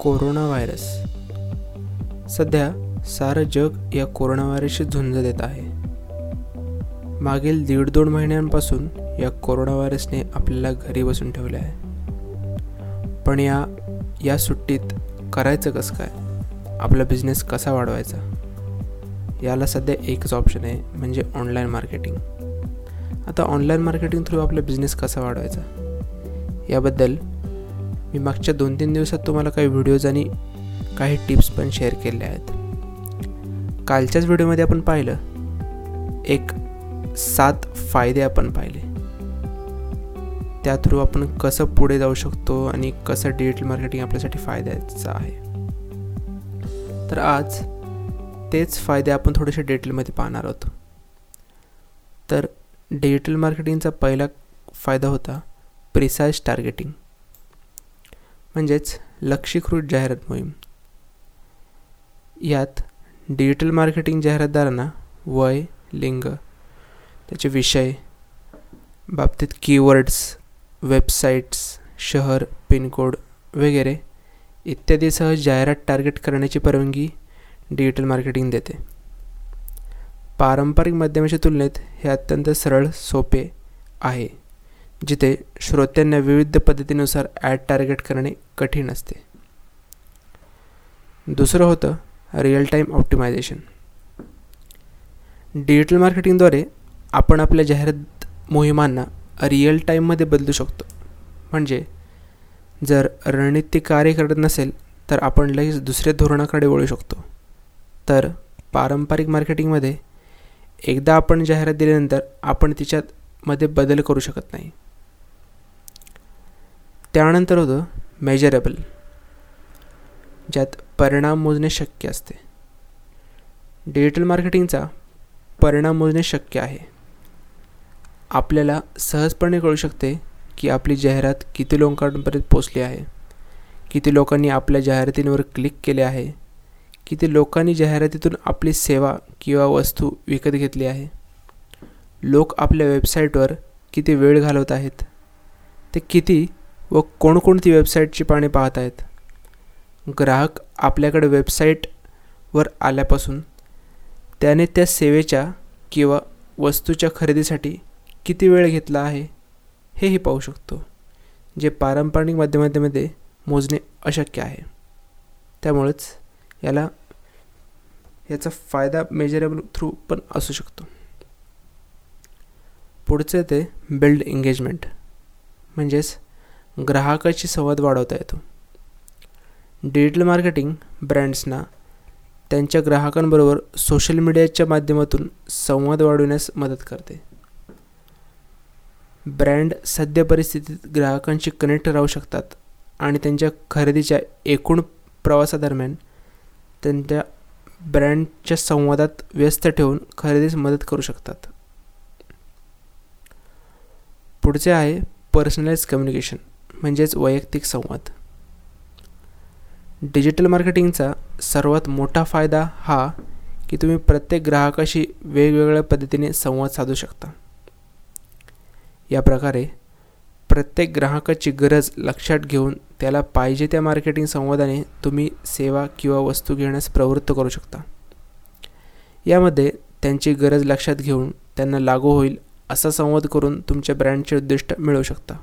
Corona virus सध्या सारं जग या कोरोना व्हायरसशी झुंज देत आहे. मागील दीड दोन महिन्यांपासून या कोरोना व्हायरसने आपल्याला घरी बसून ठेवले आहे. पण या या सुट्टीत करायचं कसं काय? आपला बिझनेस कसा वाढवायचा? याला सध्या एकच ऑप्शन आहे म्हणजे ऑनलाईन मार्केटिंग आता ऑनलाईन मार्केटिंग थ्रू आपला बिझनेस कसा वाढवायचा? याबद्दल मी मागच्या दोन तीन दिवसात तुम्हाला काही व्हिडिओज आणि काही टिप्स पण शेअर केल्या आहेत. कालच्याच व्हिडिओमध्ये आपण पाहिलं एक सात फायदे आपण पाहिले. त्या थ्रू आपण कसं पुढे जाऊ शकतो आणि कसं डिजिटल मार्केटिंग आपल्यासाठी फायद्याचं आहे. तर आज तेच फायदे आपण थोडेसे डिटेलमध्ये पाहणार आहोत. तर डिजिटल मार्केटिंगचा पहिला फायदा होता प्रिसाईज टार्गेटिंग म्हणजेच लक्षीकृत जाहिरात मोहीम. यात डिजिटल मार्केटिंग जाहिरातदारांना वय लिंग त्याचे विषय बाबतीत कीवर्ड्स वेबसाईट्स शहर पिनकोड वगैरे इत्यादीसह जाहिरात टार्गेट करण्याची परवानगी डिजिटल मार्केटिंग देते. पारंपरिक माध्यमाच्या तुलनेत हे अत्यंत सरळ सोपे आहे. जिथे श्रोत्यांना विविध पद्धतीनुसार ॲड टार्गेट करणे कठीण असते. दुसरं होतं रिअल टाईम ऑप्टिमायझेशन डिजिटल मार्केटिंगद्वारे आपण आपल्या जाहिरात मोहिमांना रिअल टाईममध्ये बदलू शकतो. म्हणजे जर रणनीती कार्य करत नसेल तर आपण लगेच दुसऱ्या धोरणाकडे वळू शकतो. तर पारंपरिक मार्केटिंगमध्ये एकदा आपण जाहिरात दिल्यानंतर आपण तिच्यामध्ये बदल करू शकत नाही. त्यानंतर होतं मेजरेबल ज्यात परिणाम मोजणे शक्य असते. डिजिटल मार्केटिंगचा परिणाम मोजणे शक्य आहे. आपल्याला सहजपणे कळू शकते की आपली जाहिरात किती लोकांपर्यंत पोचली आहे किती लोकांनी आपल्या जाहिरातींवर क्लिक केले आहे किती लोकांनी जाहिरातीतून आपली सेवा किंवा वस्तू विकत घेतली आहे. लोक आपल्या वेबसाईटवर किती वेळ घालवत आहेत ते किती व कोणकोणती वेबसाईटची पाने पाहत आहेत ग्राहक आपल्याकडे वेबसाईटवर आल्यापासून त्याने त्या सेवेच्या किंवा वस्तूच्या खरेदीसाठी किती वेळ घेतला आहे हेही पाहू शकतो जे पारंपरिक माध्यमामध्ये मोजणे अशक्य आहे. त्यामुळेच याला याचा फायदा मेजरेबल थ्रू पण असू शकतो. पुढचं ते बिल्ड एंगेजमेंट म्हणजेच ग्राहकाशी संवाद वाढवता येतो. डिजिटल मार्केटिंग ब्रँड्सना त्यांच्या ग्राहकांबरोबर सोशल मीडियाच्या माध्यमातून संवाद वाढवण्यास मदत करते. ब्रँड सध्या परिस्थितीत ग्राहकांशी कनेक्ट राहू शकतात आणि त्यांच्या खरेदीच्या एकूण प्रवासादरम्यान त्यांच्या ब्रँडच्या संवादात व्यस्त ठेवून खरेदीस मदत करू शकतात. पुढचे आहे पर्सनलाइज कम्युनिकेशन. म्हणजेच वैयक्तिक संवाद. डिजिटल मार्केटिंगचा सर्वात मोठा फायदा हा की तुम्ही प्रत्येक ग्राहकाशी वेगवेगळ्या पद्धतीने संवाद साधू शकता. या प्रकारे प्रत्येक ग्राहकाची गरज लक्षात घेऊन त्याला पाहिजे त्या मार्केटिंग संवादाने तुम्ही सेवा किंवा वस्तू घेण्यास प्रवृत्त करू शकता. यामध्ये त्यांची गरज लक्षात घेऊन त्यांना लागू होईल असा संवाद करून तुमच्या ब्रँडचे उद्दिष्ट मिळवू शकता.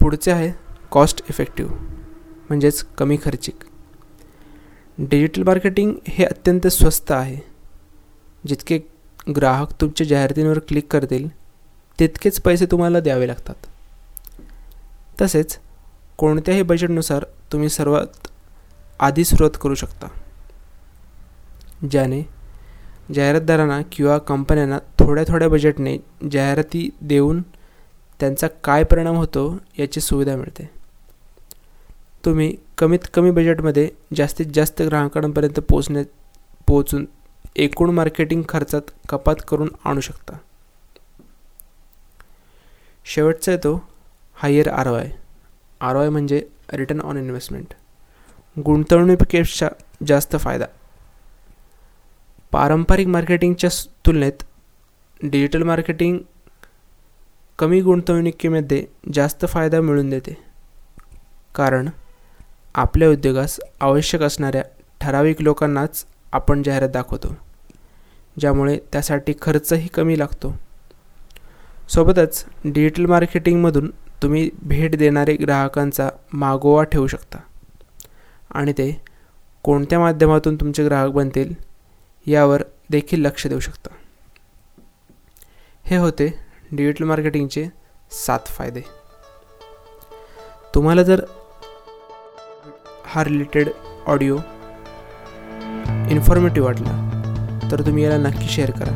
पुढचे आहे कॉस्ट इफेक्टिव्ह म्हणजेच कमी खर्चिक. डिजिटल मार्केटिंग हे अत्यंत स्वस्त आहे. जितके ग्राहक तुमच्या जाहिरातींवर क्लिक करतील तितकेच पैसे तुम्हाला द्यावे लागतात. तसेच कोणत्याही बजेटनुसार तुम्ही सर्वात आधी सुरुवात करू शकता. ज्याने जाहिरातदारांना किंवा कंपन्यांना थोड्या थोड्या बजेटने जाहिराती देऊन त्यांचा काय परिणाम होतो याची सुविधा मिळते. तुम्ही कमीत कमी बजेटमध्ये जास्तीत जास्त ग्राहकांपर्यंत पोचण्या पोचून एकूण मार्केटिंग खर्चात कपात करून आणू शकता. शेवटचा येतो higher R I R I म्हणजे रिटर्न ऑन इन्व्हेस्टमेंट गुंतवणुकीपेक्षा जास्त फायदा. पारंपरिक मार्केटिंगच्या तुलनेत डिजिटल मार्केटिंग कमी गुंतवणुकीमध्ये जास्त फायदा मिळून देते. कारण आपल्या उद्योगास आवश्यक असणाऱ्या ठराविक लोकांनाच आपण जाहिरात दाखवतो ज्यामुळे त्यासाठी खर्चही कमी लागतो. सोबतच डिजिटल मार्केटिंगमधून तुम्ही भेट देणारे ग्राहकांचा मागोवा ठेवू शकता. आणि ते कोणत्या माध्यमातून तुमचे ग्राहक बनतील यावर देखील लक्ष देऊ शकता. हे होते डिजिटल मार्केटिंगचे सात फायदे. तुम्हाला जर हा रिलेटेड ऑडिओ इन्फॉर्मेटिव्ह वाटला तर तुम्ही याला नक्की शेअर करा.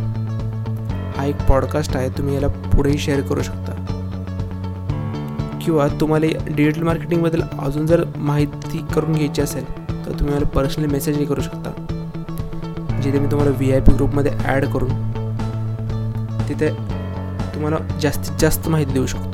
हा एक पॉडकास्ट आहे तुम्ही याला पुढेही शेअर करू शकता. किंवा तुम्हाला डिजिटल मार्केटिंगबद्दल अजून जर माहिती करून घ्यायची असेल तर तुम्ही मला पर्सनली मेसेजही करू शकता. जिथे मी तुम्हाला व्ही आय पी ग्रुपमध्ये ॲड करून तिथे तुम्हाला जास्तीत जास्त माहिती देऊ शकतो.